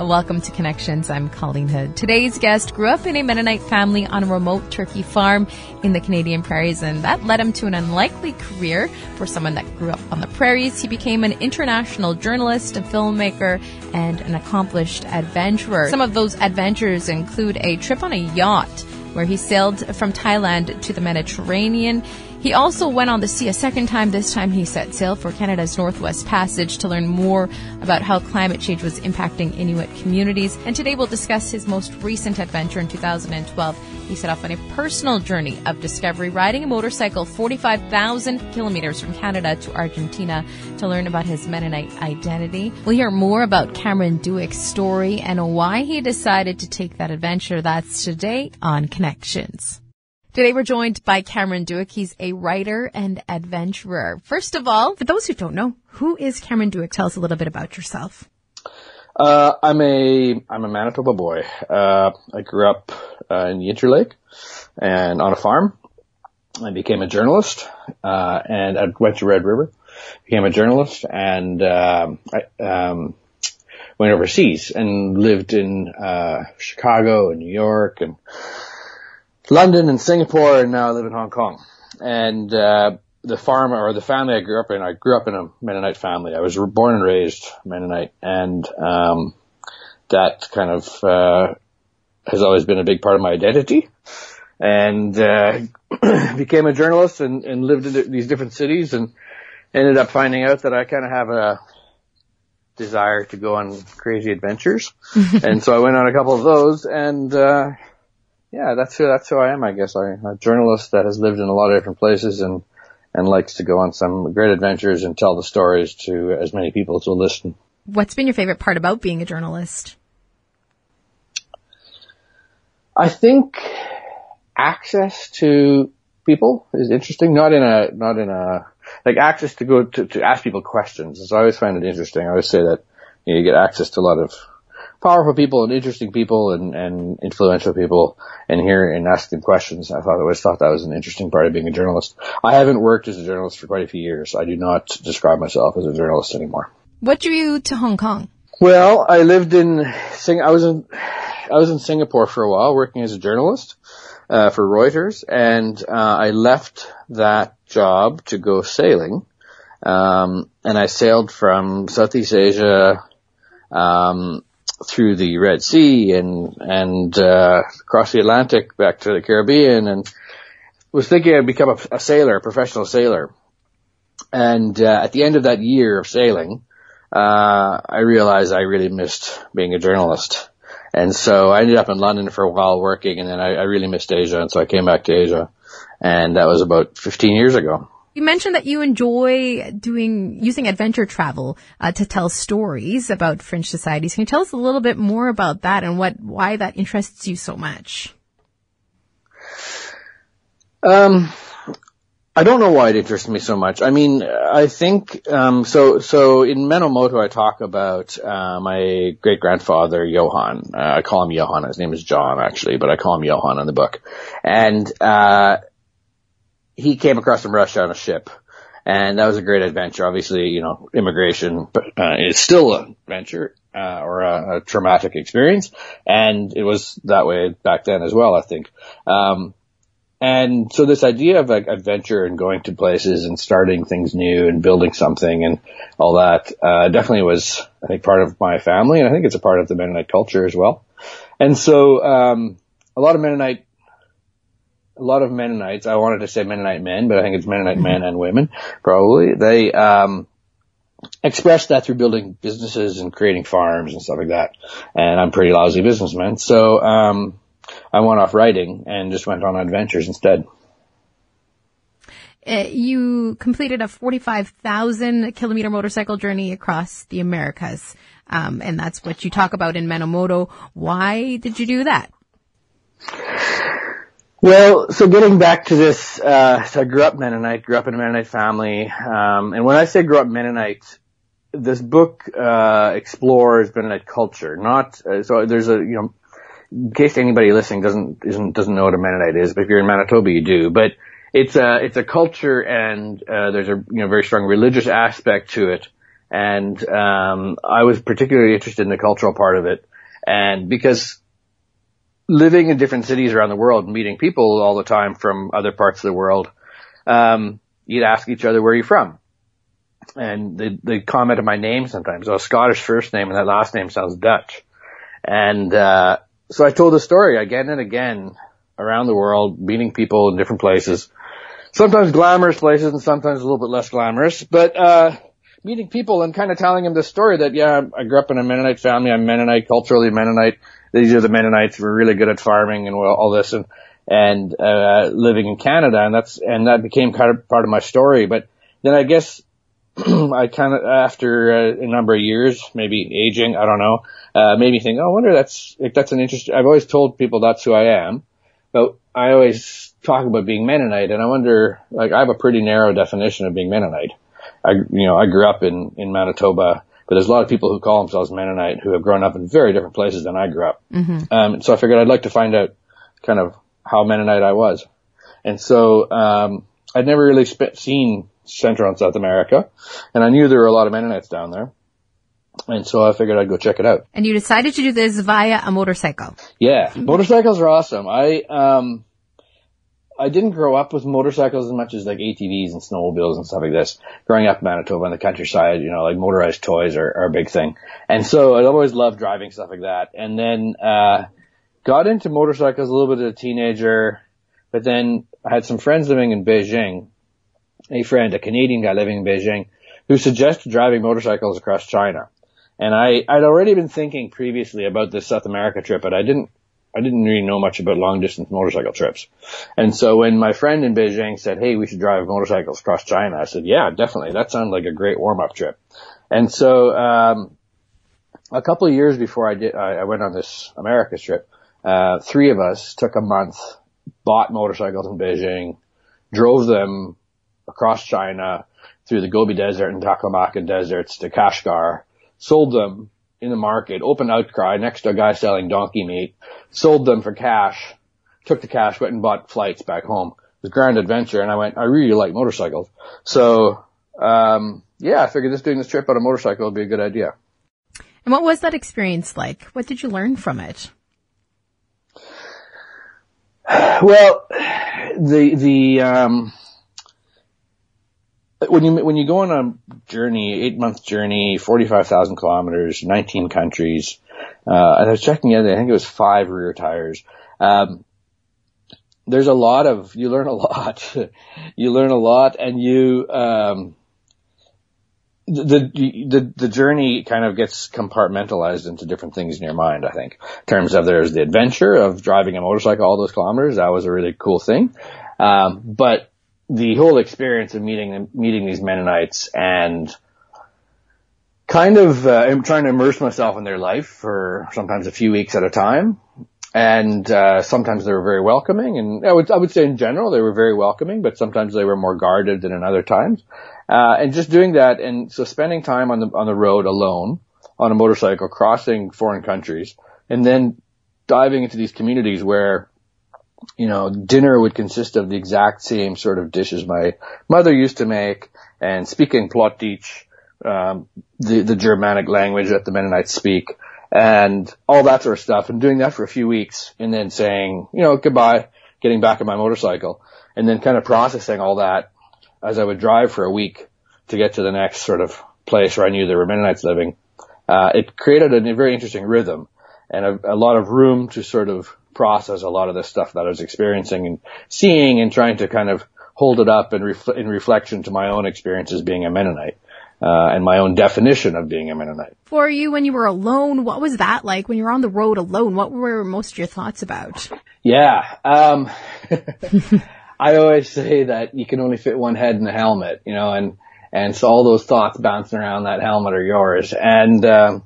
Welcome to Connections. I'm Colleen Hood. Today's guest grew up in a Mennonite family on a remote turkey farm in the Canadian prairies, and that led him to an unlikely career for someone that grew up on the prairies. He became an international journalist, a filmmaker, and an accomplished adventurer. Some of those adventures include a trip on a yacht where he sailed from Thailand to the Mediterranean. He also went on the sea a second time. This time he set sail for Canada's Northwest Passage to learn more about how climate change was impacting Inuit communities. And today we'll discuss his most recent adventure in 2012. He set off on a personal journey of discovery, riding a motorcycle 45,000 kilometers from Canada to Argentina to learn about his Mennonite identity. We'll hear more about Cameron Dueck's story and why he decided to take that adventure. That's today on Connections. Today we're joined by Cameron Dueck. He's a writer and adventurer. First of all, for those who don't know, who is Cameron Dueck? Tell us a little bit about yourself. Uh, I'm a I'm a Manitoba boy. Uh, I grew up uh, in Interlake and on a farm. I became a journalist, uh, and I went to Red River, became a journalist, and um, I um, went overseas and lived in uh, Chicago and New York and London and Singapore, and now I live in Hong Kong. And uh, the farm or the family I grew up in, I grew up in a Mennonite family. I was born and raised Mennonite, and um, that kind of uh, has always been a big part of my identity. And uh, became a journalist and, and lived in these different cities, and ended up finding out that I kind of have a desire to go on crazy adventures. and so I went on a couple of those, and uh, yeah, that's who that's who I am. I guess I'm a journalist that has lived in a lot of different places and and likes to go on some great adventures and tell the stories to as many people as will listen. What's been your favorite part about being a journalist? I think access to people is interesting. Not in a not in a like access to go to, to ask people questions. So I always find it interesting. I always say that you, know, you get access to a lot of powerful people and interesting people and, and influential people and hear and ask them questions. I thought I always thought that was an interesting part of being a journalist. I haven't worked as a journalist for quite a few years. I do not describe myself as a journalist anymore. What drew you to Hong Kong? Well, I lived in Sing. I was in I was in Singapore for a while working as a journalist uh, for Reuters, and uh, I left that job to go sailing. Um, and I sailed from Southeast Asia um, through the Red Sea and and uh, across the Atlantic back to the Caribbean, and was thinking I'd become a, a sailor, a professional sailor. And uh, at the end of that year of sailing, uh, I realized I really missed being a journalist. And so I ended up in London for a while working, and then I, I really missed Asia, and so I came back to Asia, and that was about 15 years ago. You mentioned that you enjoy doing using adventure travel uh, to tell stories about French societies. Can you tell us a little bit more about that and what why that interests you so much? Um, I don't know why it interests me so much. I mean, I think um, so. So in Menno Moto, I talk about uh, my great grandfather Johann. Uh, I call him Johann. His name is John, actually, but I call him Johann in the book. And uh, he came across from Russia on a ship. And that was a great adventure. Obviously, you know, immigration uh, is still an adventure uh, or a, a, traumatic experience, and it was that way back then as well. I think. Um, and so this idea of like adventure and going to places and starting things new and building something and all that uh, definitely was, I think, part of my family, and I think it's a part of the Mennonite culture as well. And so um, a lot of Mennonite a lot of Mennonites, I wanted to say Mennonite men, but I think it's Mennonite men and women, probably. They, um, expressed that through building businesses and creating farms and stuff like that. And I'm pretty lousy businessman. So, um, I went off writing and just went on adventures instead. Uh, you completed a 45,000 kilometer motorcycle journey across the Americas. Um, and that's what you talk about in Menno Moto. Why did you do that? Well, so getting back to this, uh, so I grew up Mennonite, grew up in a Mennonite family, um, and when I say grew up Mennonite, this book uh, explores Mennonite culture. Not uh, so there's a you know, in case anybody listening doesn't isn't doesn't know what a Mennonite is, but if you're in Manitoba, you do. But it's a it's a culture, and uh, there's a you know very strong religious aspect to it, And, um, I was particularly interested in the cultural part of it. And because living in different cities around the world, meeting people all the time from other parts of the world, um, you'd ask each other, where are you from? And they, they comment on my name sometimes. Oh, Scottish first name and that last name sounds Dutch. And, uh, so I told the story again and again around the world, meeting people in different places, sometimes glamorous places and sometimes a little bit less glamorous, but, uh, meeting people and kind of telling them the story that, yeah, I grew up in a Mennonite family. I'm Mennonite, culturally Mennonite. These are the Mennonites. We're really good at farming and all this and, and, uh, living in Canada. And that's, and that became kind of part of my story. But then I guess I kind of, after a number of years, maybe aging, I don't know, uh, made me think, oh, I wonder that's, like, that's an interesting, I've always told people that's who I am, but I always talk about being Mennonite and I wonder, like, I have a pretty narrow definition of being Mennonite. I, you know, I grew up in, in Manitoba, but there's a lot of people who call themselves Mennonite who have grown up in very different places than I grew up. Mm-hmm. Um, so I figured I'd like to find out kind of how Mennonite I was. And so, um, I'd never really sp- seen Central and South America, and I knew there were a lot of Mennonites down there. And so I figured I'd go check it out. And you decided to do this via a motorcycle. Yeah, motorcycles are awesome. I, um, I didn't grow up with motorcycles as much as like ATVs and snowmobiles and stuff like this. Growing up in Manitoba in the countryside, you know, like motorized toys are, are a big thing. And so I always loved driving stuff like that. And then, uh, got into motorcycles a little bit as a teenager, but then I had some friends living in Beijing, a friend, a Canadian guy living in Beijing, who suggested driving motorcycles across China. And I, I'd already been thinking previously about this South America trip, but I didn't I didn't really know much about long distance motorcycle trips. And so when my friend in Beijing said, Hey, we should drive motorcycles across China, I said, yeah, definitely. That sounds like a great warm up trip. And so, um, a couple of years before I did, I, I went on this America trip, uh, three of us took a month, bought motorcycles in Beijing, drove them across China through the Gobi Desert and Taklamakan deserts to Kashgar, sold them in the market, open outcry next to a guy selling donkey meat, sold them for cash, took the cash, went and bought flights back home. It was a grand adventure and I went, I really like motorcycles. So, um, yeah, I figured just doing this trip on a motorcycle would be a good idea. And what was that experience like? What did you learn from it? Well, the, the, um, when you when you go on a journey, eight month journey, forty five thousand kilometers, nineteen countries, uh, and I was checking the other, I think it was five rear tires. Um, there's a lot of you learn a lot, you learn a lot, and you um, the the the journey kind of gets compartmentalized into different things in your mind. I think in terms of there's the adventure of driving a motorcycle all those kilometers. That was a really cool thing, um, but the whole experience of meeting meeting these Mennonites and kind of uh, trying to immerse myself in their life for sometimes a few weeks at a time. And uh, sometimes they were very welcoming, and I would I would say in general they were very welcoming, but sometimes they were more guarded than in other times. Uh, and just doing that, and so spending time on the on the road alone on a motorcycle, crossing foreign countries, and then diving into these communities where you know, dinner would consist of the exact same sort of dishes my mother used to make and speaking Plattdeutsch, um, the, the Germanic language that the Mennonites speak and all that sort of stuff and doing that for a few weeks and then saying, you know, goodbye, getting back on my motorcycle and then kind of processing all that as I would drive for a week to get to the next sort of place where I knew there were Mennonites living. Uh, it created a very interesting rhythm and a, a lot of room to sort of process a lot of the stuff that I was experiencing and seeing and trying to kind of hold it up in, ref- in reflection to my own experiences being a Mennonite. Uh, and my own definition of being a Mennonite. For you, when you were alone, what was that like? When you were on the road alone, what were most of your thoughts about? Yeah, um, I always say that you can only fit one head in the helmet, you know, and and so all those thoughts bouncing around that helmet are yours. And um,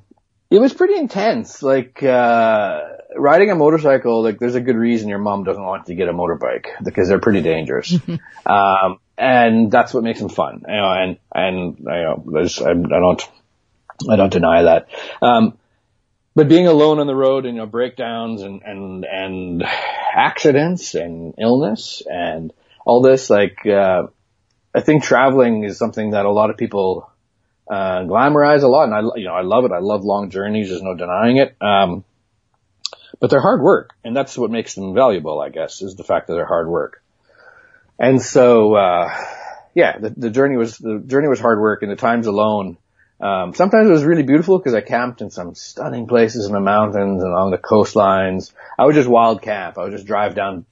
it was pretty intense. Like uh, riding a motorcycle, like there's a good reason your mom doesn't want you to get a motorbike because they're pretty dangerous. um, and that's what makes them fun. You know, and, and, you know, there's, I, I don't, I don't deny that. Um, but being alone on the road and, you know, breakdowns and, and, and accidents and illness and all this, like, uh, I think traveling is something that a lot of people, uh, a lot, and I, you know, I love it. I love long journeys. There's no denying it. Um, but they're hard work, and that's what makes them valuable, I guess, is the fact that they're hard work. And so, uh, yeah, the, the journey was the journey was hard work, and the times alone. Um, sometimes it was really beautiful because I camped in some stunning places in the mountains and along the coastlines. I would just wild camp. I would just drive down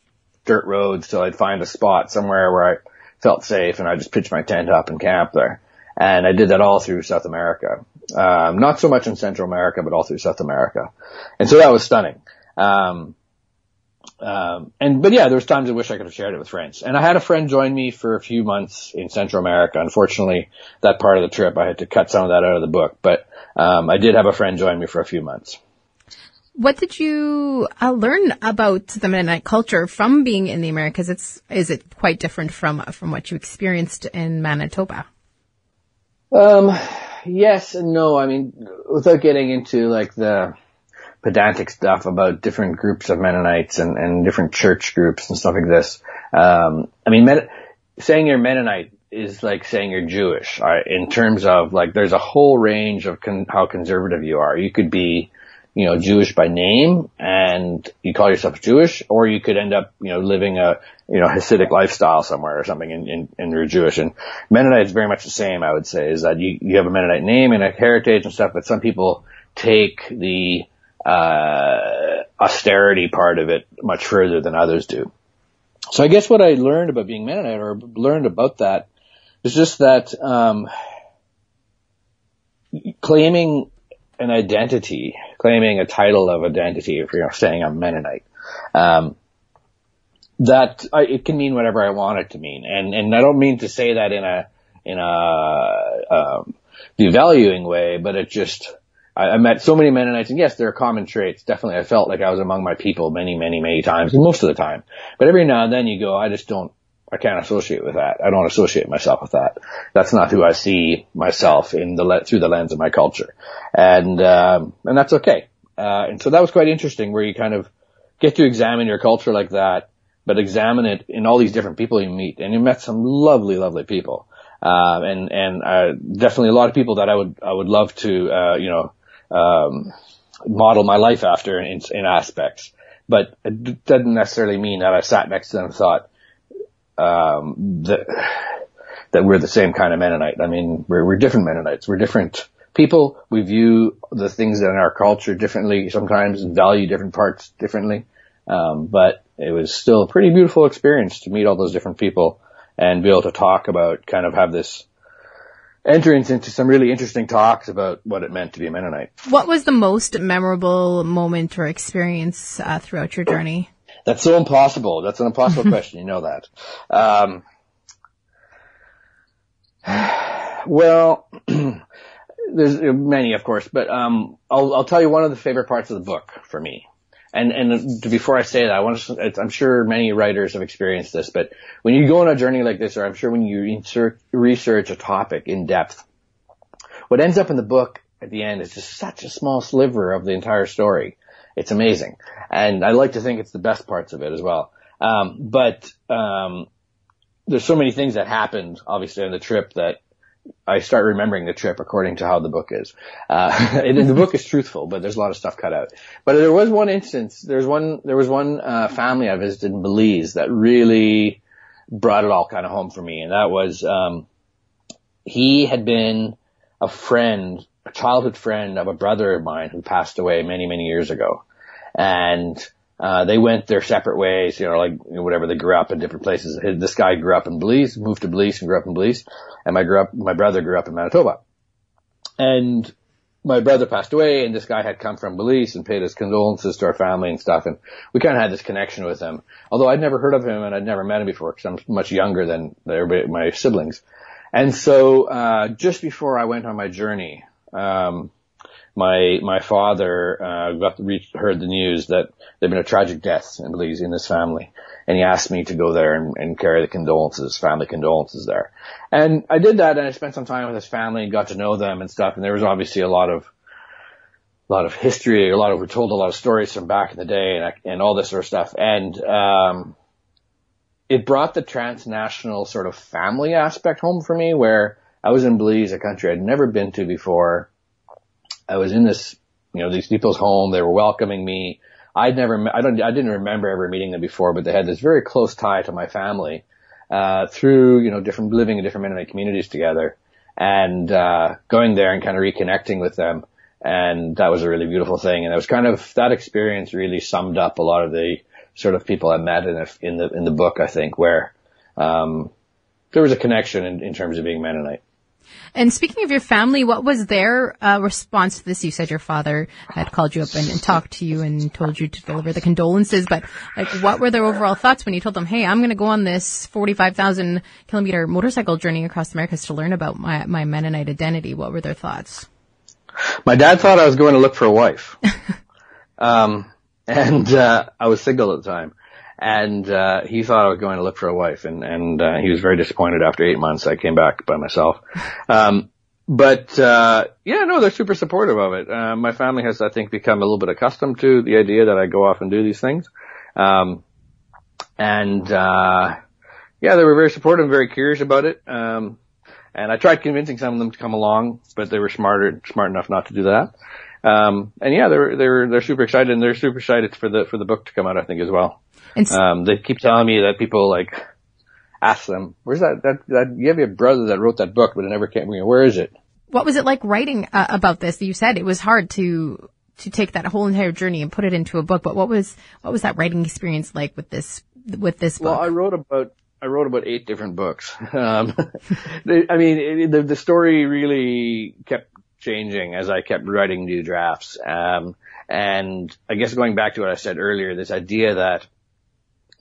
dirt roads till I'd find a spot somewhere where I felt safe, and I'd just pitch my tent up and camp there. And I did that all through South America. Um, not so much in Central America, but all through South America. And so that was stunning. Um, um, and, but yeah, there was times I wish I could have shared it with friends. And I had a friend join me for a few months in Central America. Unfortunately, that part of the trip, I had to cut some of that out of the book, but, um, I did have a friend join me for a few months. What did you uh, learn about the Mennonite culture from being in the Americas? It's is it quite different from from what you experienced in Manitoba? Um, yes and no. I mean, without getting into like the pedantic stuff about different groups of Mennonites and, and different church groups and stuff like this. Um, I mean, Men- saying you're Mennonite is like saying you're Jewish uh, in terms of like there's a whole range of con- how conservative you are. You could be, you know, Jewish by name and you call yourself Jewish, or you could end up, you know, living a, you know, Hasidic lifestyle somewhere or something and, and, and you're Jewish. And Mennonite is very much the same, I would say, is that you, you have a Mennonite name and a heritage and stuff, but some people take the, uh, austerity part of it much further than others do. So I guess what I learned about being Mennonite or learned about that is just that, um, claiming an identity, claiming a title of identity, if you're saying I'm Mennonite, um, that I, it can mean whatever I want it to mean, and and I don't mean to say that in a in a um, devaluing way, but it just I, I met so many Mennonites, and yes, there are common traits. Definitely, I felt like I was among my people many, many, many times, most of the time. But every now and then, you go, I just don't, I can't associate with that. I don't associate myself with that. That's not who I see myself in the through the lens of my culture, and um, and that's okay. Uh, and so that was quite interesting, where you kind of get to examine your culture like that, but examine it in all these different people you meet, and you met some lovely, lovely people. Uh, and, and, uh, definitely a lot of people that I would, I would love to, uh, you know, um, model my life after in, in aspects. But it doesn't necessarily mean that I sat next to them and thought um, that that we're the same kind of Mennonite. I mean, we're, we're different Mennonites. We're different people. We view the things in our culture differently sometimes and value different parts differently. Um, but it was still a pretty beautiful experience to meet all those different people and be able to talk about kind of have this entrance into some really interesting talks about what it meant to be a Mennonite. What was the most memorable moment or experience uh, throughout your journey? That's so impossible. That's an impossible question. You know that. Um, well, there's many, of course, but um, I'll, I'll tell you one of the favorite parts of the book for me and and before I say that, I want to, I'm sure many writers have experienced this, but when you go on a journey like this, or I'm sure when you insert, research a topic in depth, what ends up in the book at the end is just such a small sliver of the entire story. It's amazing, and I like to think it's the best parts of it as well. Um, but um, there's so many things that happened, obviously, on the trip that I start remembering the trip according to how the book is. Uh, and the book is truthful, but there's a lot of stuff cut out. But there was one instance, there's one, there was one, uh, family I visited in Belize that really brought it all kind of home for me. And that was, um, he had been a friend, a childhood friend of a brother of mine who passed away many, many years ago. And, uh, they went their separate ways, you know, like you know, whatever. They grew up in different places. This guy grew up in Belize, moved to Belize and grew up in Belize. And my grew up, my brother grew up in Manitoba. And my brother passed away and this guy had come from Belize and paid his condolences to our family and stuff. And we kind of had this connection with him. Although I'd never heard of him and I'd never met him before because I'm much younger than everybody, my siblings. And so, uh, just before I went on my journey, um, my my father uh, got to reach, heard the news that there'd been a tragic death in Belize in this family, and he asked me to go there and, and carry the condolences, family condolences there. And I did that, and I spent some time with his family and got to know them and stuff. And there was obviously a lot of a lot of history, a lot of we told a lot of stories from back in the day, and and all this sort of stuff. And um, it brought the transnational sort of family aspect home for me, where I was in Belize, a country I'd never been to before. I was in this, you know, these people's home. They were welcoming me. I'd never, I don't, I didn't remember ever meeting them before, but they had this very close tie to my family, uh, through, you know, different, living in different Mennonite communities together and, uh, going there and kind of reconnecting with them. And that was a really beautiful thing. And it was kind of, that experience really summed up a lot of the sort of people I met in, the in the, in the book, I think, where, um, there was a connection in, in terms of being Mennonite. And speaking of your family, what was their uh, response to this? You said your father had called you up and, and, talked to you and told you to deliver the condolences, but like, what were their overall thoughts when you told them, "Hey, I'm going to go on this 45,000 kilometer motorcycle journey across America to learn about my my Mennonite identity"? What were their thoughts? My dad thought I was going to look for a wife, um, and uh, I was single at the time and uh, he thought I was going to look for a wife, and and uh, he was very disappointed after eight months. I came back by myself. Um, but uh, yeah, no, they're super supportive of it. Uh, my family has, I think, become a little bit accustomed to the idea that I go off and do these things, um, and uh, yeah, they were very supportive, and very curious about it. Um, and I tried convincing some of them to come along, but they were smarter, smart enough not to do that. Um, and yeah, they're they're they're super excited, and they're super excited for the for the book to come out. I think as well. And um, they keep telling me that people like ask them, "Where's that? That that you have your brother that wrote that book, but it never came. You know, where is it?" What was it like writing uh, about this? You said it was hard to to take that whole entire journey and put it into a book. But what was what was that writing experience like with this with this book? Well, I wrote about I wrote about eight different books. Um, I mean, it, the the story really kept changing as I kept writing new drafts. Um, and I guess going back to what I said earlier, this idea that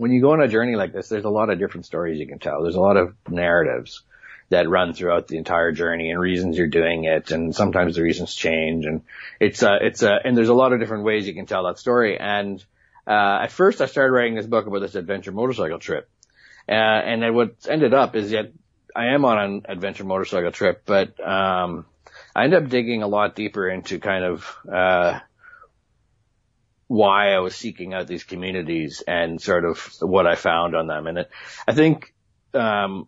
when you go on a journey like this, there's a lot of different stories you can tell. There's a lot of narratives that run throughout the entire journey and reasons you're doing it. And sometimes the reasons change and it's a, it's a, and there's a lot of different ways you can tell that story. And, uh, at first I started writing this book about this adventure motorcycle trip. Uh, and then what ended up is that I am on an adventure motorcycle trip, but, um, I ended up digging a lot deeper into kind of, uh, why I was seeking out these communities and sort of what I found on them. And it, I think, um,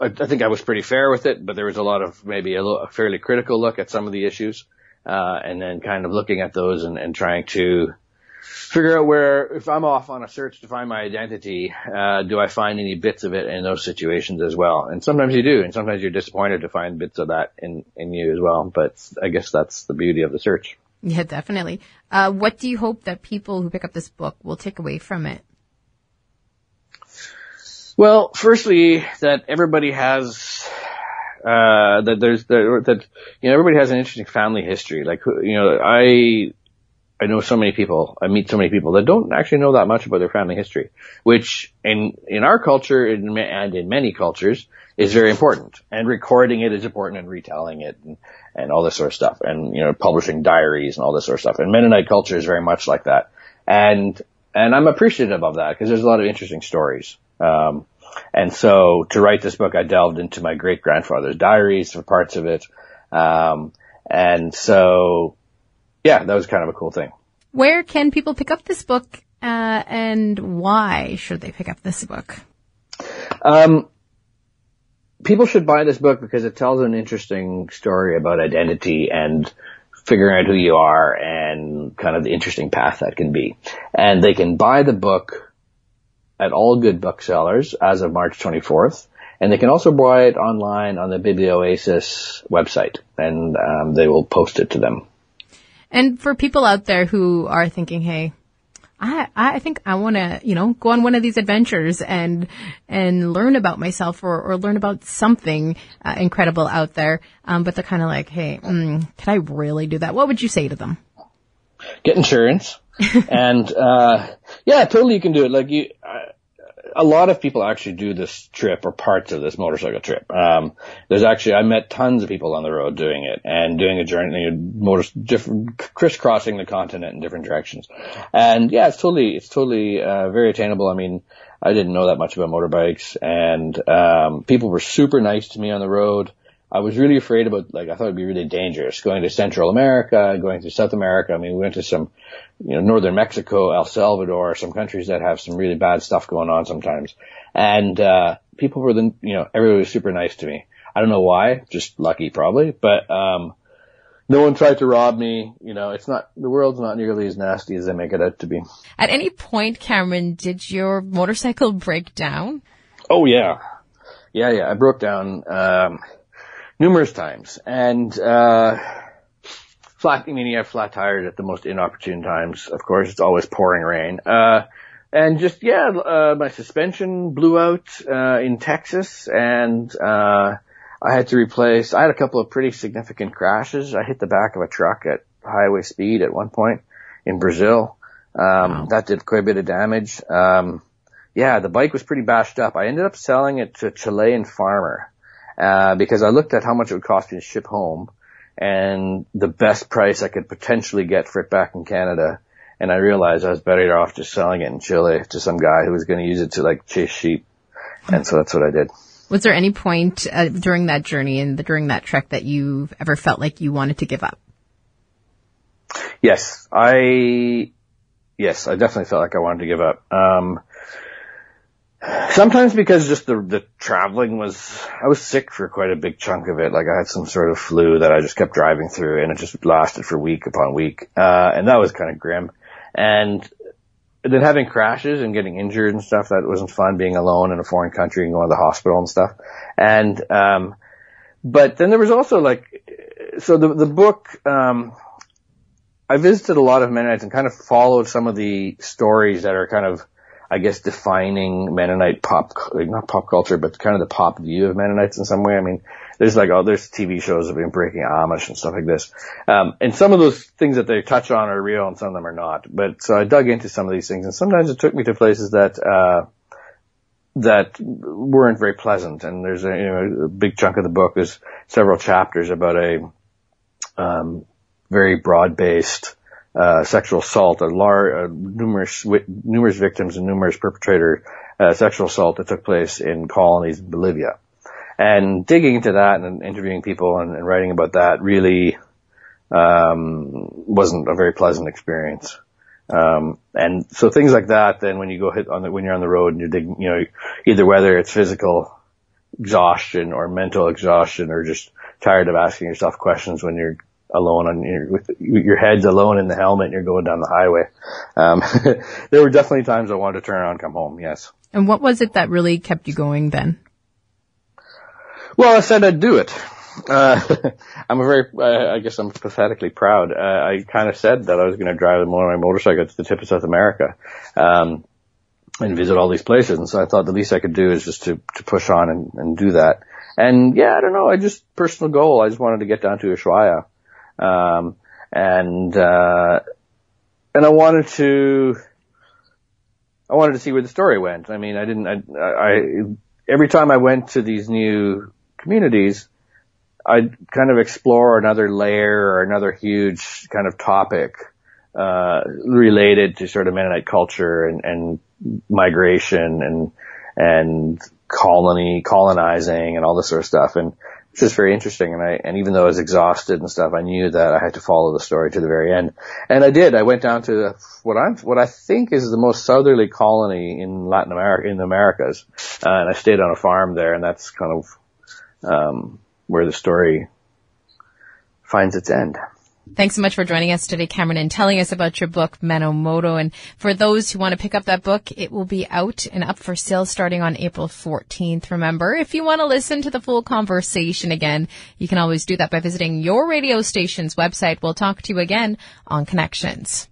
I, I, think I was pretty fair with it, but there was a lot of maybe a, a fairly critical look at some of the issues, uh, and then kind of looking at those and, and, trying to figure out where, if I'm off on a search to find my identity, uh, do I find any bits of it in those situations as well? And sometimes you do, and sometimes you're disappointed to find bits of that in, in you as well, but I guess that's the beauty of the search. Yeah, definitely. Uh, what do you hope that people who pick up this book will take away from it? Well, firstly, that everybody has, uh, that there's, that, you know, everybody has an interesting family history. Like, you know, I, I know so many people, I meet so many people that don't actually know that much about their family history, which in, in our culture and in many cultures is very important. And recording it is important and retelling it and, and all this sort of stuff and, you know, publishing diaries and all this sort of stuff. And Mennonite culture is very much like that. And, and I'm appreciative of that because there's a lot of interesting stories. Um, and so to write this book, I delved into my great grandfather's diaries for parts of it. Um, and so, yeah, that was kind of a cool thing. Where can people pick up this book, uh, and why should they pick up this book? Um, people should buy this book because it tells an interesting story about identity and figuring out who you are and kind of the interesting path that can be. And they can buy the book at all good booksellers as of March 24th. And they can also buy it online on the Biblioasis website and um, they will post it to them. And for people out there who are thinking, hey, I, I think I want to, you know, go on one of these adventures and, and learn about myself or, or learn about something uh, incredible out there. Um, but they're kind of like, hey, mm, can I really do that? What would you say to them? Get insurance. and, uh, yeah, totally you can do it. Like you, uh, a lot of people actually do this trip or parts of this motorcycle trip. Um, there's actually, I met tons of people on the road doing it and doing a journey, motor, different, crisscrossing the continent in different directions. And yeah, it's totally, it's totally, uh, very attainable. I mean, I didn't know that much about motorbikes and, um, people were super nice to me on the road. I was really afraid about, like, I thought it'd be really dangerous going to Central America, going to South America. I mean, we went to some, you know, northern Mexico, El Salvador, some countries that have some really bad stuff going on sometimes. And, uh, people were the, you know, everybody was super nice to me. I don't know why, just lucky probably, but, um, no one tried to rob me. You know, it's not, the world's not nearly as nasty as they make it out to be. At any point, Cameron, did your motorcycle break down? Oh yeah. Yeah, yeah. I broke down, um, numerous times and, uh, flat, I mean, you have flat tires at the most inopportune times. Of course, it's always pouring rain. Uh, and just, yeah, uh, my suspension blew out, uh, in Texas and, uh, I had to replace, I had a couple of pretty significant crashes. I hit the back of a truck at highway speed at one point in Brazil. Um, wow. that did quite a bit of damage. Um, yeah, the bike was pretty bashed up. I ended up selling it to a Chilean farmer, uh, because I looked at how much it would cost me to ship home and the best price I could potentially get for it back in Canada. And I realized I was better off just selling it in Chile to some guy who was going to use it to like chase sheep. And so that's what I did. Was there any point uh, during that journey and the, during that trek that you ever felt like you wanted to give up? Yes, I, yes, I definitely felt like I wanted to give up. Um, sometimes because just the, the traveling was, I was sick for quite a big chunk of it. Like I had some sort of flu that I just kept driving through and it just lasted for week upon week. Uh, and that was kind of grim. And then having crashes and getting injured and stuff, that wasn't fun being alone in a foreign country and going to the hospital and stuff. And, um, but then there was also like, so the, the book, um, I visited a lot of Mennonites and kind of followed some of the stories that are kind of, I guess, defining Mennonite pop, not pop culture, but kind of the pop view of Mennonites in some way. I mean, there's like, oh, there's TV shows of been breaking Amish and stuff like this. Um, and some of those things that they touch on are real and some of them are not. But so I dug into some of these things and sometimes it took me to places that, uh, that weren't very pleasant. And there's a, you know, a big chunk of the book is several chapters about a, um, very broad-based, uh, sexual assault, a large, uh, numerous, numerous victims and numerous perpetrator, uh, sexual assault that took place in colonies in Bolivia. And digging into that and interviewing people and, and writing about that really um, wasn't a very pleasant experience. Um, and so things like that, then when you go hit on the, when you're on the road and you're digging, you know, either whether it's physical exhaustion or mental exhaustion or just tired of asking yourself questions when you're alone on your, with your head's alone in the helmet and you're going down the highway. Um, there were definitely times I wanted to turn around and come home. Yes. And what was it that really kept you going then? Well, I said I'd do it. Uh, I'm a very, uh, I guess I'm pathetically proud. Uh, I kind of said that I was going to drive my motorcycle to the tip of South America, um, and visit all these places. And so I thought the least I could do is just to, to push on and, and do that. And yeah, I don't know. I just, personal goal. I just wanted to get down to Ushuaia. Um, and, uh, and I wanted to, I wanted to see where the story went. I mean, I didn't, I, I every time I went to these new communities, I'd kind of explore another layer or another huge kind of topic, uh, related to sort of Mennonite culture and, and migration and, and colony, colonizing and all this sort of stuff. And it's just very interesting. And I, and even though I was exhausted and stuff, I knew that I had to follow the story to the very end. And I did. I went down to what I'm, what I think is the most southerly colony in Latin America, in the Americas. Uh, and I stayed on a farm there and that's kind of um, where the story finds its end. Thanks so much for joining us today, Cameron, and telling us about your book, Menno Moto. And for those who want to pick up that book, it will be out and up for sale starting on April 14th. Remember, if you want to listen to the full conversation again, you can always do that by visiting your radio station's website. We'll talk to you again on Connections.